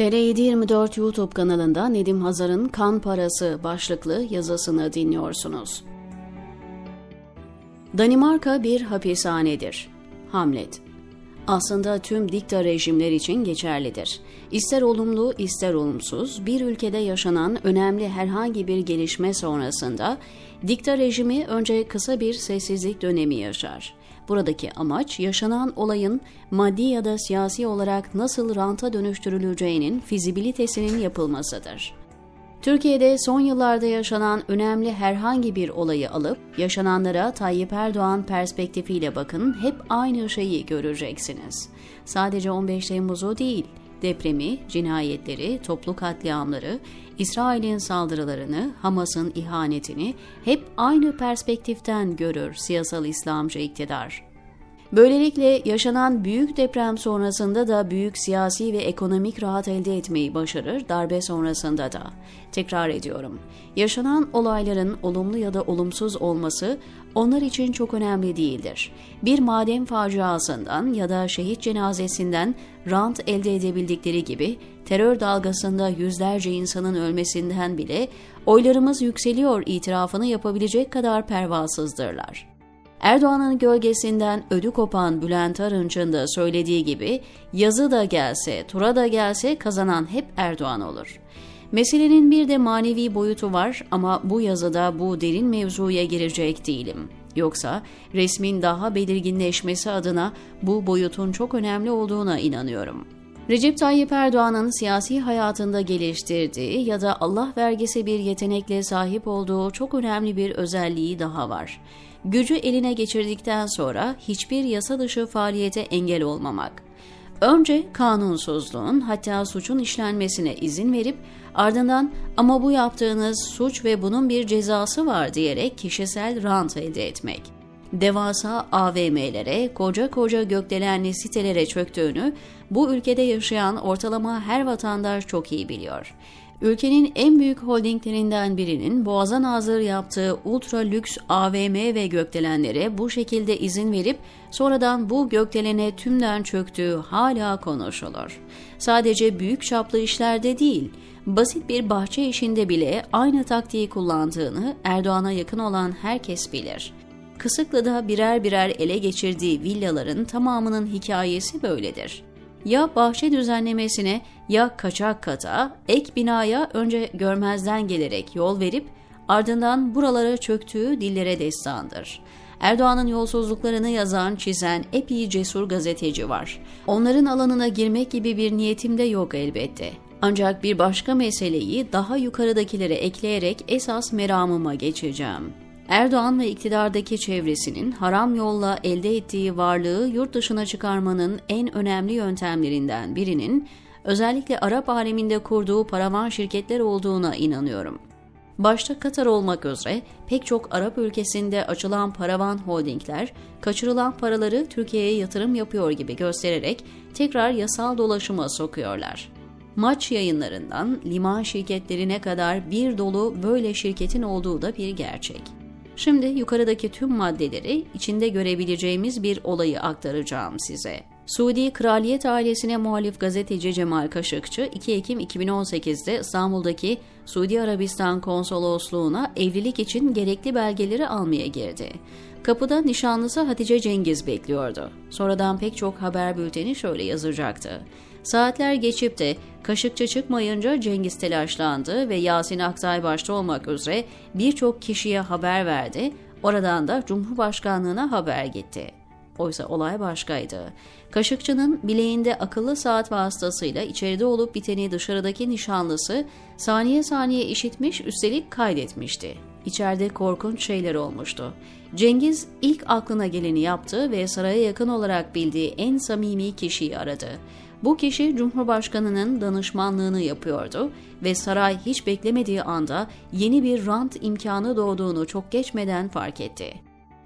TR724 YouTube kanalında Nedim Hazar'ın Kan Parası başlıklı yazısını dinliyorsunuz. Danimarka bir hapishanedir. Hamlet aslında tüm dikta rejimler için geçerlidir. İster olumlu ister olumsuz bir ülkede yaşanan önemli herhangi bir gelişme sonrasında dikta rejimi önce kısa bir sessizlik dönemi yaşar. Buradaki amaç yaşanan olayın maddi ya da siyasi olarak nasıl ranta dönüştürüleceğinin fizibilitesinin yapılmasıdır. Türkiye'de son yıllarda yaşanan önemli herhangi bir olayı alıp yaşananlara Tayyip Erdoğan perspektifiyle bakın hep aynı şeyi göreceksiniz. Sadece 15 Temmuz'u değil, depremi, cinayetleri, toplu katliamları, İsrail'in saldırılarını, Hamas'ın ihanetini hep aynı perspektiften görür siyasal İslamcı iktidar. Böylelikle yaşanan büyük deprem sonrasında da büyük siyasi ve ekonomik rahat elde etmeyi başarır, darbe sonrasında da. Tekrar ediyorum. Yaşanan olayların olumlu ya da olumsuz olması onlar için çok önemli değildir. Bir maden faciasından ya da şehit cenazesinden rant elde edebildikleri gibi terör dalgasında yüzlerce insanın ölmesinden bile oylarımız yükseliyor itirafını yapabilecek kadar pervasızdırlar. Erdoğan'ın gölgesinden ödü kopan Bülent Arınç'ın da söylediği gibi yazı da gelse, tura da gelse kazanan hep Erdoğan olur. Meselenin bir de manevi boyutu var ama bu yazıda bu derin mevzuya girecek değilim. Yoksa resmin daha belirginleşmesi adına bu boyutun çok önemli olduğuna inanıyorum. Recep Tayyip Erdoğan'ın siyasi hayatında geliştirdiği ya da Allah vergisi bir yetenekle sahip olduğu çok önemli bir özelliği daha var gücü eline geçirdikten sonra hiçbir yasa dışı faaliyete engel olmamak. Önce kanunsuzluğun hatta suçun işlenmesine izin verip ardından ama bu yaptığınız suç ve bunun bir cezası var diyerek kişisel rant elde etmek. Devasa AVM'lere, koca koca gökdelenli sitelere çöktüğünü bu ülkede yaşayan ortalama her vatandaş çok iyi biliyor. Ülkenin en büyük holdinglerinden birinin boğaza nazır yaptığı ultra lüks AVM ve gökdelenlere bu şekilde izin verip sonradan bu gökdelene tümden çöktüğü hala konuşulur. Sadece büyük çaplı işlerde değil, basit bir bahçe işinde bile aynı taktiği kullandığını Erdoğan'a yakın olan herkes bilir. Kısıklı'da birer birer ele geçirdiği villaların tamamının hikayesi böyledir ya bahçe düzenlemesine ya kaçak kata, ek binaya önce görmezden gelerek yol verip ardından buralara çöktüğü dillere destandır. Erdoğan'ın yolsuzluklarını yazan, çizen epey cesur gazeteci var. Onların alanına girmek gibi bir niyetim de yok elbette. Ancak bir başka meseleyi daha yukarıdakilere ekleyerek esas meramıma geçeceğim. Erdoğan ve iktidardaki çevresinin haram yolla elde ettiği varlığı yurt dışına çıkarmanın en önemli yöntemlerinden birinin özellikle Arap aleminde kurduğu paravan şirketler olduğuna inanıyorum. Başta Katar olmak üzere pek çok Arap ülkesinde açılan paravan holdingler kaçırılan paraları Türkiye'ye yatırım yapıyor gibi göstererek tekrar yasal dolaşıma sokuyorlar. Maç yayınlarından liman şirketlerine kadar bir dolu böyle şirketin olduğu da bir gerçek. Şimdi yukarıdaki tüm maddeleri içinde görebileceğimiz bir olayı aktaracağım size. Suudi kraliyet ailesine muhalif gazeteci Cemal Kaşıkçı 2 Ekim 2018'de İstanbul'daki Suudi Arabistan konsolosluğuna evlilik için gerekli belgeleri almaya girdi. Kapıda nişanlısı Hatice Cengiz bekliyordu. Sonradan pek çok haber bülteni şöyle yazacaktı. Saatler geçip de Kaşıkçı çıkmayınca Cengiz telaşlandı ve Yasin Aktay başta olmak üzere birçok kişiye haber verdi. Oradan da Cumhurbaşkanlığına haber gitti. Oysa olay başkaydı. Kaşıkçı'nın bileğinde akıllı saat vasıtasıyla içeride olup biteni dışarıdaki nişanlısı saniye saniye işitmiş üstelik kaydetmişti. İçeride korkunç şeyler olmuştu. Cengiz ilk aklına geleni yaptı ve saraya yakın olarak bildiği en samimi kişiyi aradı. Bu kişi Cumhurbaşkanı'nın danışmanlığını yapıyordu ve saray hiç beklemediği anda yeni bir rant imkanı doğduğunu çok geçmeden fark etti.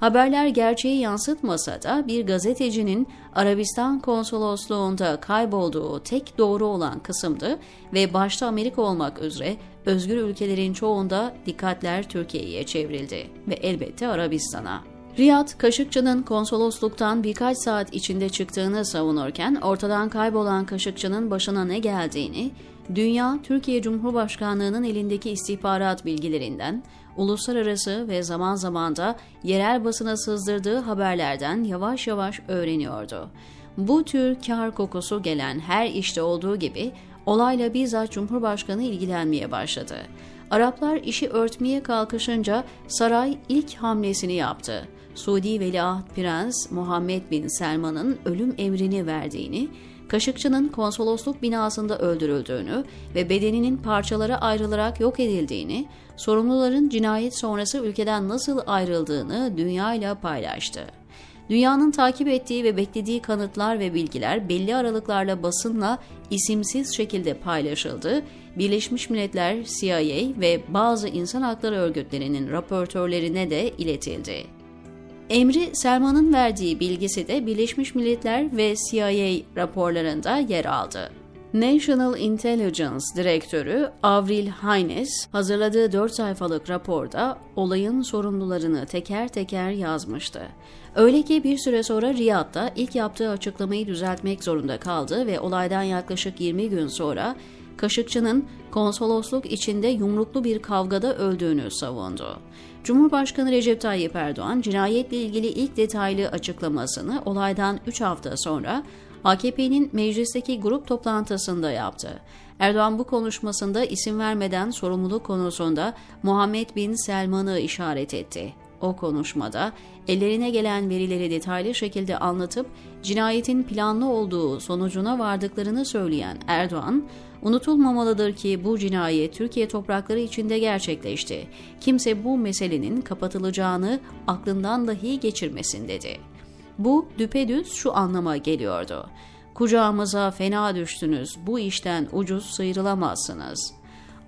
Haberler gerçeği yansıtmasa da bir gazetecinin Arabistan konsolosluğunda kaybolduğu tek doğru olan kısımdı ve başta Amerika olmak üzere özgür ülkelerin çoğunda dikkatler Türkiye'ye çevrildi ve elbette Arabistan'a. Riyad, Kaşıkçı'nın konsolosluktan birkaç saat içinde çıktığını savunurken ortadan kaybolan Kaşıkçı'nın başına ne geldiğini, dünya Türkiye Cumhurbaşkanlığı'nın elindeki istihbarat bilgilerinden, uluslararası ve zaman zaman da yerel basına sızdırdığı haberlerden yavaş yavaş öğreniyordu. Bu tür kar kokusu gelen her işte olduğu gibi olayla bizzat Cumhurbaşkanı ilgilenmeye başladı. Araplar işi örtmeye kalkışınca saray ilk hamlesini yaptı. Suudi Veliaht Prens Muhammed Bin Selman'ın ölüm emrini verdiğini, Kaşıkçı'nın konsolosluk binasında öldürüldüğünü ve bedeninin parçalara ayrılarak yok edildiğini, sorumluların cinayet sonrası ülkeden nasıl ayrıldığını dünyayla paylaştı. Dünyanın takip ettiği ve beklediği kanıtlar ve bilgiler belli aralıklarla basınla isimsiz şekilde paylaşıldı. Birleşmiş Milletler, CIA ve bazı insan hakları örgütlerinin raportörlerine de iletildi. Emri Selman'ın verdiği bilgisi de Birleşmiş Milletler ve CIA raporlarında yer aldı. National Intelligence Direktörü Avril Haines hazırladığı 4 sayfalık raporda olayın sorumlularını teker teker yazmıştı. Öyle ki bir süre sonra Riyad'da ilk yaptığı açıklamayı düzeltmek zorunda kaldı ve olaydan yaklaşık 20 gün sonra Kaşıkçı'nın konsolosluk içinde yumruklu bir kavgada öldüğünü savundu. Cumhurbaşkanı Recep Tayyip Erdoğan cinayetle ilgili ilk detaylı açıklamasını olaydan 3 hafta sonra AKP'nin meclisteki grup toplantısında yaptı. Erdoğan bu konuşmasında isim vermeden sorumluluk konusunda Muhammed Bin Selman'ı işaret etti. O konuşmada ellerine gelen verileri detaylı şekilde anlatıp cinayetin planlı olduğu sonucuna vardıklarını söyleyen Erdoğan, unutulmamalıdır ki bu cinayet Türkiye toprakları içinde gerçekleşti. Kimse bu meselenin kapatılacağını aklından dahi geçirmesin dedi. Bu düpedüz şu anlama geliyordu. Kucağımıza fena düştünüz, bu işten ucuz sıyrılamazsınız.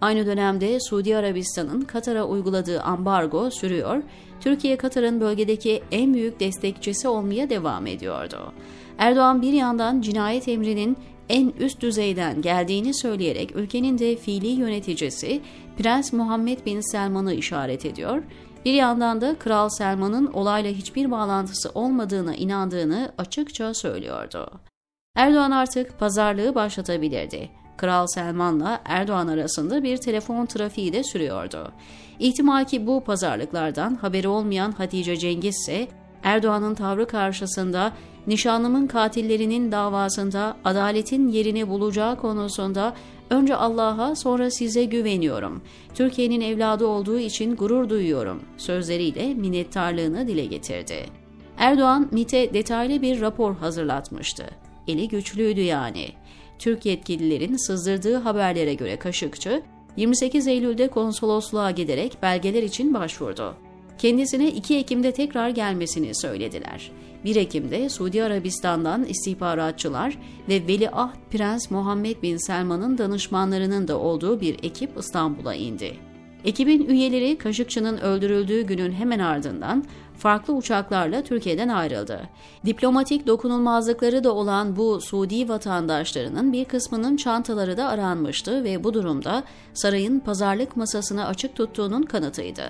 Aynı dönemde Suudi Arabistan'ın Katar'a uyguladığı ambargo sürüyor, Türkiye Katar'ın bölgedeki en büyük destekçisi olmaya devam ediyordu. Erdoğan bir yandan cinayet emrinin en üst düzeyden geldiğini söyleyerek ülkenin de fiili yöneticisi Prens Muhammed Bin Selman'ı işaret ediyor, bir yandan da Kral Selman'ın olayla hiçbir bağlantısı olmadığına inandığını açıkça söylüyordu. Erdoğan artık pazarlığı başlatabilirdi. Kral Selman'la Erdoğan arasında bir telefon trafiği de sürüyordu. İhtimal ki bu pazarlıklardan haberi olmayan Hatice Cengiz ise Erdoğan'ın tavrı karşısında nişanlımın katillerinin davasında adaletin yerini bulacağı konusunda önce Allah'a sonra size güveniyorum. Türkiye'nin evladı olduğu için gurur duyuyorum sözleriyle minnettarlığını dile getirdi. Erdoğan MIT'e detaylı bir rapor hazırlatmıştı. Eli güçlüydü yani. Türk yetkililerin sızdırdığı haberlere göre Kaşıkçı, 28 Eylül'de konsolosluğa giderek belgeler için başvurdu. Kendisine 2 Ekim'de tekrar gelmesini söylediler. 1 Ekim'de Suudi Arabistan'dan istihbaratçılar ve Veliaht Prens Muhammed Bin Selman'ın danışmanlarının da olduğu bir ekip İstanbul'a indi. Ekibin üyeleri Kaşıkçı'nın öldürüldüğü günün hemen ardından farklı uçaklarla Türkiye'den ayrıldı. Diplomatik dokunulmazlıkları da olan bu Suudi vatandaşlarının bir kısmının çantaları da aranmıştı ve bu durumda sarayın pazarlık masasını açık tuttuğunun kanıtıydı.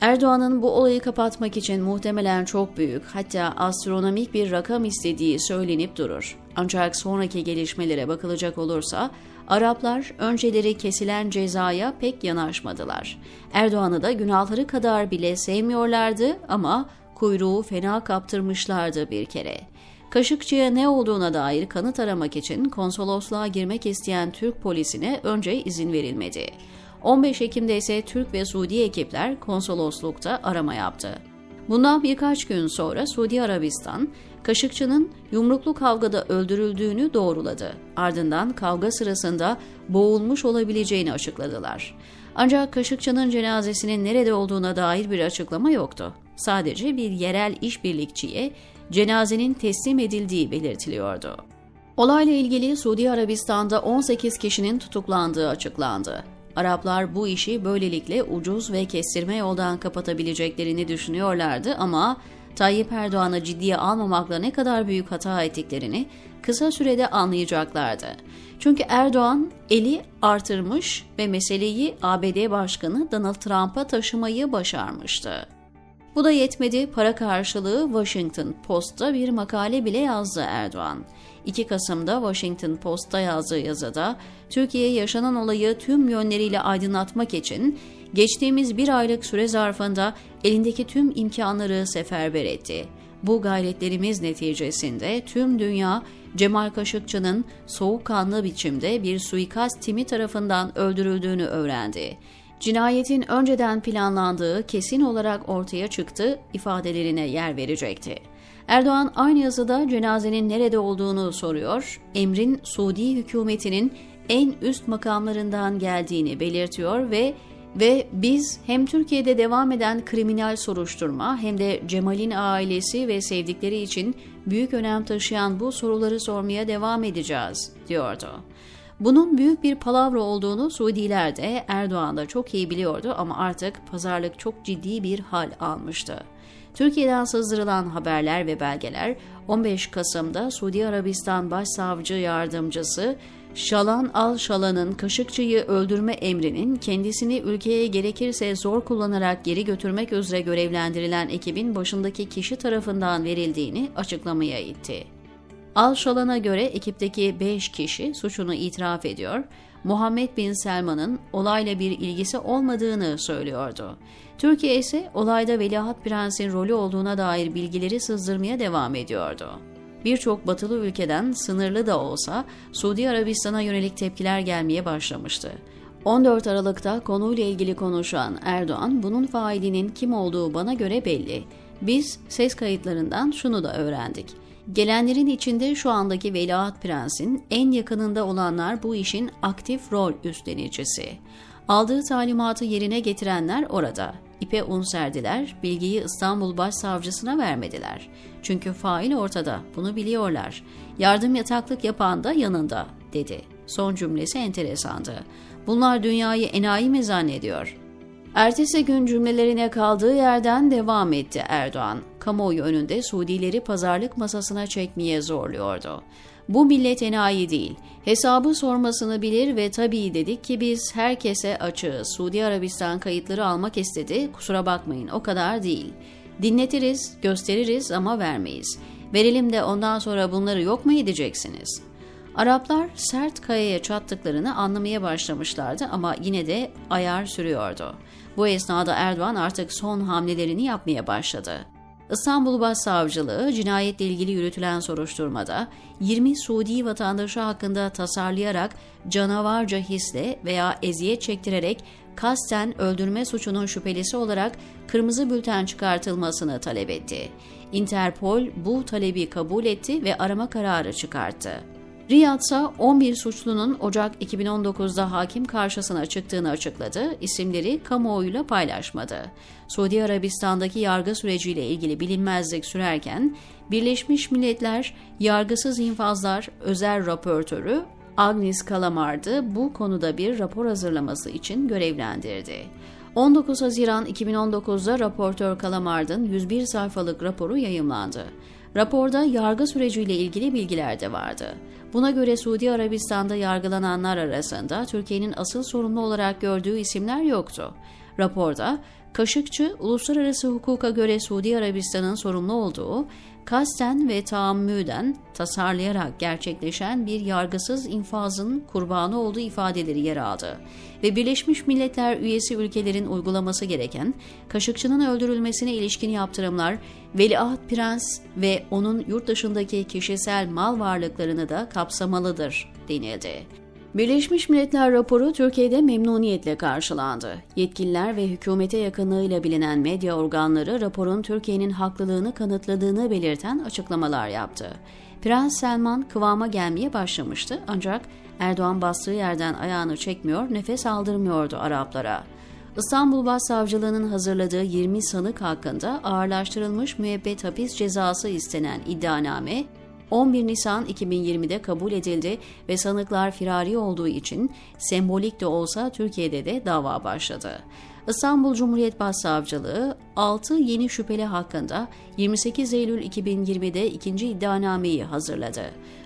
Erdoğan'ın bu olayı kapatmak için muhtemelen çok büyük hatta astronomik bir rakam istediği söylenip durur. Ancak sonraki gelişmelere bakılacak olursa Araplar önceleri kesilen cezaya pek yanaşmadılar. Erdoğan'ı da günahları kadar bile sevmiyorlardı ama kuyruğu fena kaptırmışlardı bir kere. Kaşıkçıya ne olduğuna dair kanıt aramak için konsolosluğa girmek isteyen Türk polisine önce izin verilmedi. 15 Ekim'de ise Türk ve Suudi ekipler konsoloslukta arama yaptı. Bundan birkaç gün sonra Suudi Arabistan, Kaşıkçı'nın yumruklu kavgada öldürüldüğünü doğruladı. Ardından kavga sırasında boğulmuş olabileceğini açıkladılar. Ancak Kaşıkçı'nın cenazesinin nerede olduğuna dair bir açıklama yoktu. Sadece bir yerel işbirlikçiye cenazenin teslim edildiği belirtiliyordu. Olayla ilgili Suudi Arabistan'da 18 kişinin tutuklandığı açıklandı. Araplar bu işi böylelikle ucuz ve kestirme yoldan kapatabileceklerini düşünüyorlardı ama Tayyip Erdoğan'ı ciddiye almamakla ne kadar büyük hata ettiklerini kısa sürede anlayacaklardı. Çünkü Erdoğan eli artırmış ve meseleyi ABD Başkanı Donald Trump'a taşımayı başarmıştı. Bu da yetmedi, para karşılığı Washington Post'ta bir makale bile yazdı Erdoğan. 2 Kasım'da Washington Post'ta yazdığı yazıda Türkiye yaşanan olayı tüm yönleriyle aydınlatmak için geçtiğimiz bir aylık süre zarfında elindeki tüm imkanları seferber etti. Bu gayretlerimiz neticesinde tüm dünya Cemal Kaşıkçı'nın soğukkanlı biçimde bir suikast timi tarafından öldürüldüğünü öğrendi. Cinayetin önceden planlandığı kesin olarak ortaya çıktı ifadelerine yer verecekti. Erdoğan aynı yazıda cenazenin nerede olduğunu soruyor, emrin Suudi hükümetinin en üst makamlarından geldiğini belirtiyor ve ve biz hem Türkiye'de devam eden kriminal soruşturma hem de Cemal'in ailesi ve sevdikleri için büyük önem taşıyan bu soruları sormaya devam edeceğiz, diyordu. Bunun büyük bir palavra olduğunu Suudiler de Erdoğan da çok iyi biliyordu ama artık pazarlık çok ciddi bir hal almıştı. Türkiye'den sızdırılan haberler ve belgeler 15 Kasım'da Suudi Arabistan Başsavcı Yardımcısı Şalan Al-Şalan'ın Kaşıkçı'yı öldürme emrinin kendisini ülkeye gerekirse zor kullanarak geri götürmek üzere görevlendirilen ekibin başındaki kişi tarafından verildiğini açıklamaya itti. Al-Şalan'a göre ekipteki 5 kişi suçunu itiraf ediyor, Muhammed Bin Selman'ın olayla bir ilgisi olmadığını söylüyordu. Türkiye ise olayda Veliaht Prens'in rolü olduğuna dair bilgileri sızdırmaya devam ediyordu. Birçok batılı ülkeden sınırlı da olsa Suudi Arabistan'a yönelik tepkiler gelmeye başlamıştı. 14 Aralık'ta konuyla ilgili konuşan Erdoğan, bunun failinin kim olduğu bana göre belli. Biz ses kayıtlarından şunu da öğrendik. Gelenlerin içinde şu andaki Veliaht Prens'in en yakınında olanlar bu işin aktif rol üstlenicisi. Aldığı talimatı yerine getirenler orada. İpe un serdiler, bilgiyi İstanbul Başsavcısına vermediler. Çünkü fail ortada, bunu biliyorlar. Yardım yataklık yapan da yanında, dedi. Son cümlesi enteresandı. Bunlar dünyayı enayi mi zannediyor? Ertesi gün cümlelerine kaldığı yerden devam etti Erdoğan. Kamuoyu önünde Suudileri pazarlık masasına çekmeye zorluyordu. Bu millet enayi değil. Hesabı sormasını bilir ve tabii dedik ki biz herkese açığız. Suudi Arabistan kayıtları almak istedi. Kusura bakmayın o kadar değil. Dinletiriz, gösteririz ama vermeyiz. Verelim de ondan sonra bunları yok mu edeceksiniz?'' Araplar sert kayaya çattıklarını anlamaya başlamışlardı ama yine de ayar sürüyordu. Bu esnada Erdoğan artık son hamlelerini yapmaya başladı. İstanbul Başsavcılığı cinayetle ilgili yürütülen soruşturmada 20 Suudi vatandaşı hakkında tasarlayarak canavarca hisle veya eziyet çektirerek kasten öldürme suçunun şüphelisi olarak kırmızı bülten çıkartılmasını talep etti. Interpol bu talebi kabul etti ve arama kararı çıkarttı. Riyad ise 11 suçlunun Ocak 2019'da hakim karşısına çıktığını açıkladı, isimleri kamuoyuyla paylaşmadı. Suudi Arabistan'daki yargı süreciyle ilgili bilinmezlik sürerken, Birleşmiş Milletler Yargısız İnfazlar Özel Raportörü Agnes Kalamar'dı bu konuda bir rapor hazırlaması için görevlendirdi. 19 Haziran 2019'da raportör Kalamard'ın 101 sayfalık raporu yayımlandı. Raporda yargı süreciyle ilgili bilgiler de vardı. Buna göre Suudi Arabistan'da yargılananlar arasında Türkiye'nin asıl sorumlu olarak gördüğü isimler yoktu. Raporda Kaşıkçı, uluslararası hukuka göre Suudi Arabistan'ın sorumlu olduğu, kasten ve taammüden tasarlayarak gerçekleşen bir yargısız infazın kurbanı olduğu ifadeleri yer aldı ve Birleşmiş Milletler üyesi ülkelerin uygulaması gereken Kaşıkçı'nın öldürülmesine ilişkin yaptırımlar Veliaht Prens ve onun yurt dışındaki kişisel mal varlıklarını da kapsamalıdır denildi. Birleşmiş Milletler raporu Türkiye'de memnuniyetle karşılandı. Yetkililer ve hükümete yakınlığıyla bilinen medya organları raporun Türkiye'nin haklılığını kanıtladığını belirten açıklamalar yaptı. Prens Selman kıvama gelmeye başlamıştı ancak Erdoğan bastığı yerden ayağını çekmiyor, nefes aldırmıyordu Araplara. İstanbul Başsavcılığı'nın hazırladığı 20 sanık hakkında ağırlaştırılmış müebbet hapis cezası istenen iddianame 11 Nisan 2020'de kabul edildi ve sanıklar firari olduğu için sembolik de olsa Türkiye'de de dava başladı. İstanbul Cumhuriyet Başsavcılığı 6 yeni şüpheli hakkında 28 Eylül 2020'de ikinci iddianameyi hazırladı.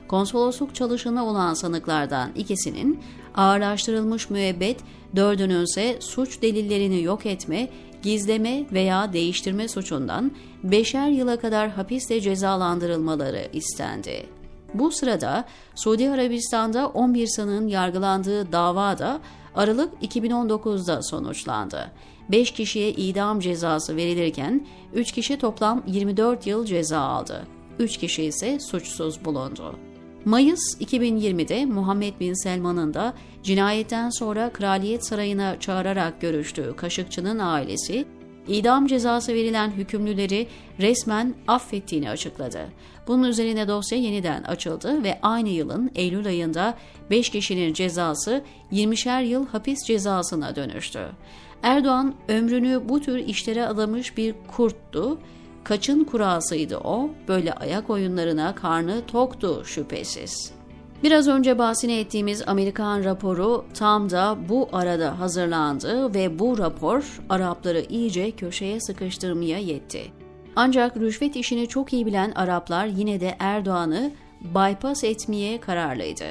Konsolosluk çalışanı olan sanıklardan ikisinin ağırlaştırılmış müebbet, dördünün ise suç delillerini yok etme, gizleme veya değiştirme suçundan beşer yıla kadar hapisle cezalandırılmaları istendi. Bu sırada Suudi Arabistan'da 11 sanığın yargılandığı dava da Aralık 2019'da sonuçlandı. 5 kişiye idam cezası verilirken 3 kişi toplam 24 yıl ceza aldı. 3 kişi ise suçsuz bulundu. Mayıs 2020'de Muhammed Bin Selman'ın da cinayetten sonra Kraliyet Sarayı'na çağırarak görüştüğü Kaşıkçı'nın ailesi idam cezası verilen hükümlüleri resmen affettiğini açıkladı. Bunun üzerine dosya yeniden açıldı ve aynı yılın Eylül ayında 5 kişinin cezası 20'şer yıl hapis cezasına dönüştü. Erdoğan ömrünü bu tür işlere adamış bir kurttu. Kaçın kurasıydı o, böyle ayak oyunlarına karnı toktu şüphesiz. Biraz önce bahsini ettiğimiz Amerikan raporu tam da bu arada hazırlandı ve bu rapor Arapları iyice köşeye sıkıştırmaya yetti. Ancak rüşvet işini çok iyi bilen Araplar yine de Erdoğan'ı bypass etmeye kararlıydı.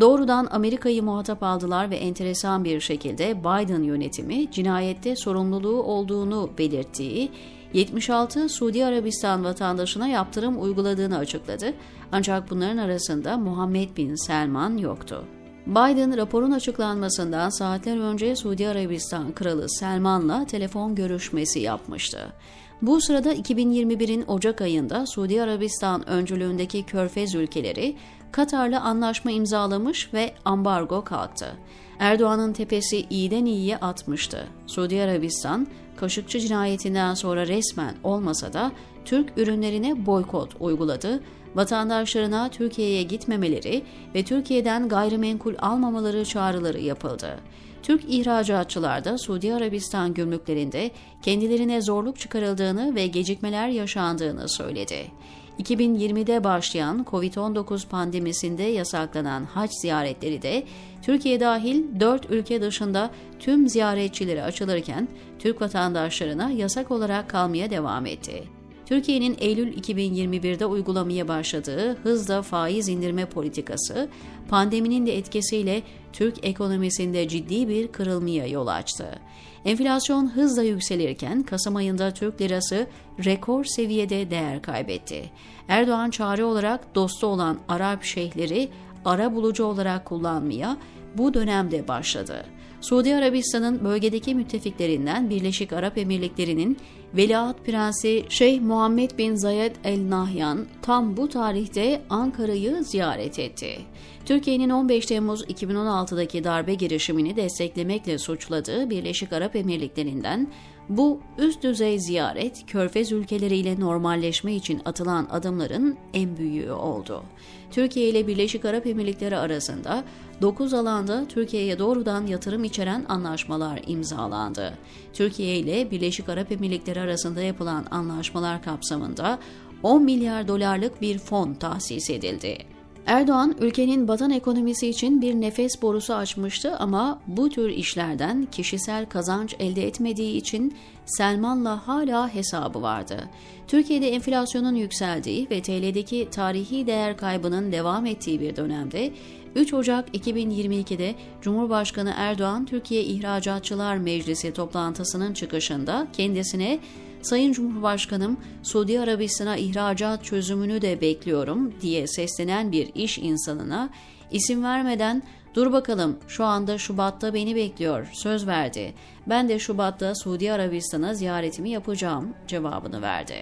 Doğrudan Amerika'yı muhatap aldılar ve enteresan bir şekilde Biden yönetimi cinayette sorumluluğu olduğunu belirttiği 76 Suudi Arabistan vatandaşına yaptırım uyguladığını açıkladı. Ancak bunların arasında Muhammed Bin Selman yoktu. Biden raporun açıklanmasından saatler önce Suudi Arabistan Kralı Selman'la telefon görüşmesi yapmıştı. Bu sırada 2021'in Ocak ayında Suudi Arabistan öncülüğündeki Körfez ülkeleri Katar'la anlaşma imzalamış ve ambargo kalktı. Erdoğan'ın tepesi iyiden iyiye atmıştı. Suudi Arabistan, Kaşıkçı cinayetinden sonra resmen olmasa da Türk ürünlerine boykot uyguladı, vatandaşlarına Türkiye'ye gitmemeleri ve Türkiye'den gayrimenkul almamaları çağrıları yapıldı. Türk ihracatçılar da Suudi Arabistan gümrüklerinde kendilerine zorluk çıkarıldığını ve gecikmeler yaşandığını söyledi. 2020'de başlayan COVID-19 pandemisinde yasaklanan hac ziyaretleri de Türkiye dahil 4 ülke dışında tüm ziyaretçileri açılırken Türk vatandaşlarına yasak olarak kalmaya devam etti. Türkiye'nin Eylül 2021'de uygulamaya başladığı hızla faiz indirme politikası, pandeminin de etkisiyle Türk ekonomisinde ciddi bir kırılmaya yol açtı. Enflasyon hızla yükselirken Kasım ayında Türk lirası rekor seviyede değer kaybetti. Erdoğan çare olarak dostu olan Arap şeyhleri ara bulucu olarak kullanmaya bu dönemde başladı. Suudi Arabistan'ın bölgedeki müttefiklerinden Birleşik Arap Emirlikleri'nin Veliaht Prensi Şeyh Muhammed bin Zayed El Nahyan tam bu tarihte Ankara'yı ziyaret etti. Türkiye'nin 15 Temmuz 2016'daki darbe girişimini desteklemekle suçladığı Birleşik Arap Emirlikleri'nden bu üst düzey ziyaret Körfez ülkeleriyle normalleşme için atılan adımların en büyüğü oldu. Türkiye ile Birleşik Arap Emirlikleri arasında 9 alanda Türkiye'ye doğrudan yatırım içeren anlaşmalar imzalandı. Türkiye ile Birleşik Arap Emirlikleri arasında yapılan anlaşmalar kapsamında 10 milyar dolarlık bir fon tahsis edildi. Erdoğan ülkenin batan ekonomisi için bir nefes borusu açmıştı ama bu tür işlerden kişisel kazanç elde etmediği için Selman'la hala hesabı vardı. Türkiye'de enflasyonun yükseldiği ve TL'deki tarihi değer kaybının devam ettiği bir dönemde 3 Ocak 2022'de Cumhurbaşkanı Erdoğan Türkiye İhracatçılar Meclisi toplantısının çıkışında kendisine Sayın Cumhurbaşkanım Suudi Arabistan'a ihracat çözümünü de bekliyorum diye seslenen bir iş insanına isim vermeden dur bakalım şu anda Şubat'ta beni bekliyor söz verdi. Ben de Şubat'ta Suudi Arabistan'a ziyaretimi yapacağım cevabını verdi.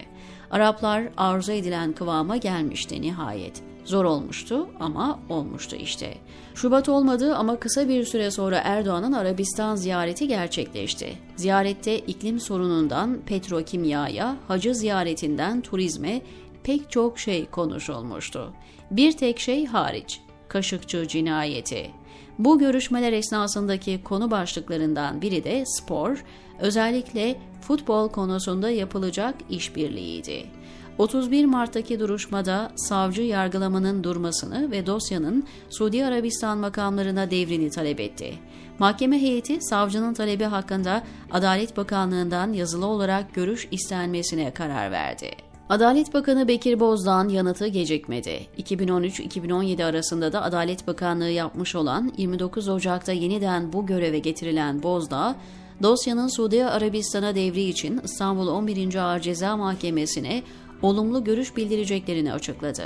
Araplar arzu edilen kıvama gelmişti nihayet. Zor olmuştu ama olmuştu işte. Şubat olmadı ama kısa bir süre sonra Erdoğan'ın Arabistan ziyareti gerçekleşti. Ziyarette iklim sorunundan petrokimyaya, hacı ziyaretinden turizme pek çok şey konuşulmuştu. Bir tek şey hariç, Kaşıkçı cinayeti. Bu görüşmeler esnasındaki konu başlıklarından biri de spor, özellikle futbol konusunda yapılacak işbirliğiydi. 31 Mart'taki duruşmada savcı yargılamanın durmasını ve dosyanın Suudi Arabistan makamlarına devrini talep etti. Mahkeme heyeti savcının talebi hakkında Adalet Bakanlığı'ndan yazılı olarak görüş istenmesine karar verdi. Adalet Bakanı Bekir Bozdağ'ın yanıtı gecikmedi. 2013-2017 arasında da Adalet Bakanlığı yapmış olan 29 Ocak'ta yeniden bu göreve getirilen Bozdağ, dosyanın Suudi Arabistan'a devri için İstanbul 11. Ağır Ceza Mahkemesi'ne olumlu görüş bildireceklerini açıkladı.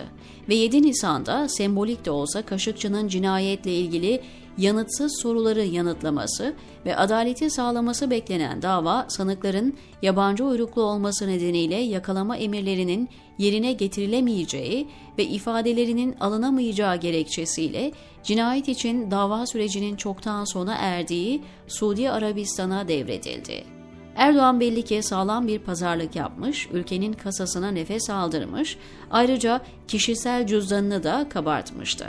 Ve 7 Nisan'da sembolik de olsa Kaşıkçı'nın cinayetle ilgili yanıtsız soruları yanıtlaması ve adaleti sağlaması beklenen dava sanıkların yabancı uyruklu olması nedeniyle yakalama emirlerinin yerine getirilemeyeceği ve ifadelerinin alınamayacağı gerekçesiyle cinayet için dava sürecinin çoktan sona erdiği Suudi Arabistan'a devredildi. Erdoğan belli ki sağlam bir pazarlık yapmış, ülkenin kasasına nefes aldırmış, ayrıca kişisel cüzdanını da kabartmıştı.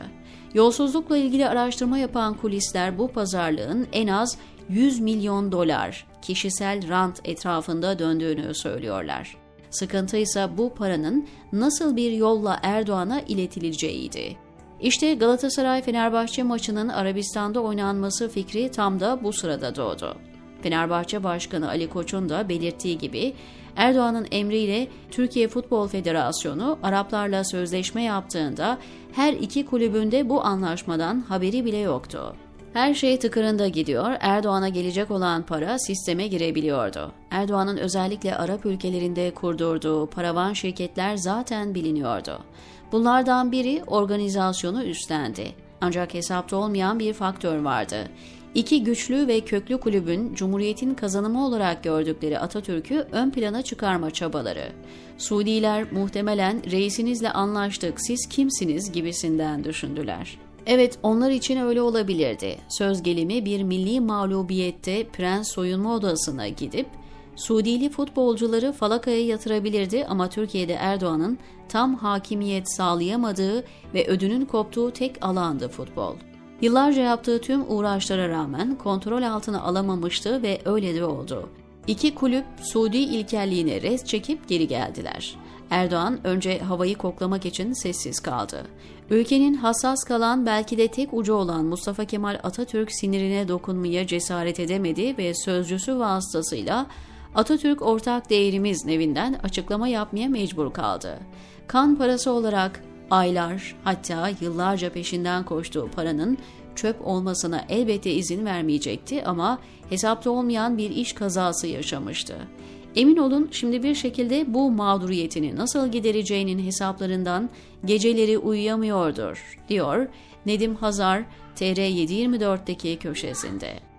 Yolsuzlukla ilgili araştırma yapan kulisler bu pazarlığın en az 100 milyon dolar kişisel rant etrafında döndüğünü söylüyorlar. Sıkıntı ise bu paranın nasıl bir yolla Erdoğan'a iletileceğiydi. İşte Galatasaray-Fenerbahçe maçının Arabistan'da oynanması fikri tam da bu sırada doğdu. Fenerbahçe Başkanı Ali Koç'un da belirttiği gibi Erdoğan'ın emriyle Türkiye Futbol Federasyonu Araplarla sözleşme yaptığında her iki kulübünde bu anlaşmadan haberi bile yoktu. Her şey tıkırında gidiyor, Erdoğan'a gelecek olan para sisteme girebiliyordu. Erdoğan'ın özellikle Arap ülkelerinde kurdurduğu paravan şirketler zaten biliniyordu. Bunlardan biri organizasyonu üstlendi. Ancak hesapta olmayan bir faktör vardı. İki güçlü ve köklü kulübün Cumhuriyet'in kazanımı olarak gördükleri Atatürk'ü ön plana çıkarma çabaları. Suudiler muhtemelen reisinizle anlaştık siz kimsiniz gibisinden düşündüler. Evet onlar için öyle olabilirdi. Söz gelimi bir milli mağlubiyette prens soyunma odasına gidip Suudili futbolcuları falakaya yatırabilirdi ama Türkiye'de Erdoğan'ın tam hakimiyet sağlayamadığı ve ödünün koptuğu tek alandı futbol. Yıllarca yaptığı tüm uğraşlara rağmen kontrol altına alamamıştı ve öyle de oldu. İki kulüp Suudi ilkelliğine res çekip geri geldiler. Erdoğan önce havayı koklamak için sessiz kaldı. Ülkenin hassas kalan belki de tek ucu olan Mustafa Kemal Atatürk sinirine dokunmaya cesaret edemedi ve sözcüsü vasıtasıyla Atatürk ortak değerimiz nevinden açıklama yapmaya mecbur kaldı. Kan parası olarak aylar hatta yıllarca peşinden koştuğu paranın çöp olmasına elbette izin vermeyecekti ama hesapta olmayan bir iş kazası yaşamıştı. Emin olun şimdi bir şekilde bu mağduriyetini nasıl gidereceğinin hesaplarından geceleri uyuyamıyordur, diyor Nedim Hazar TR724'deki köşesinde.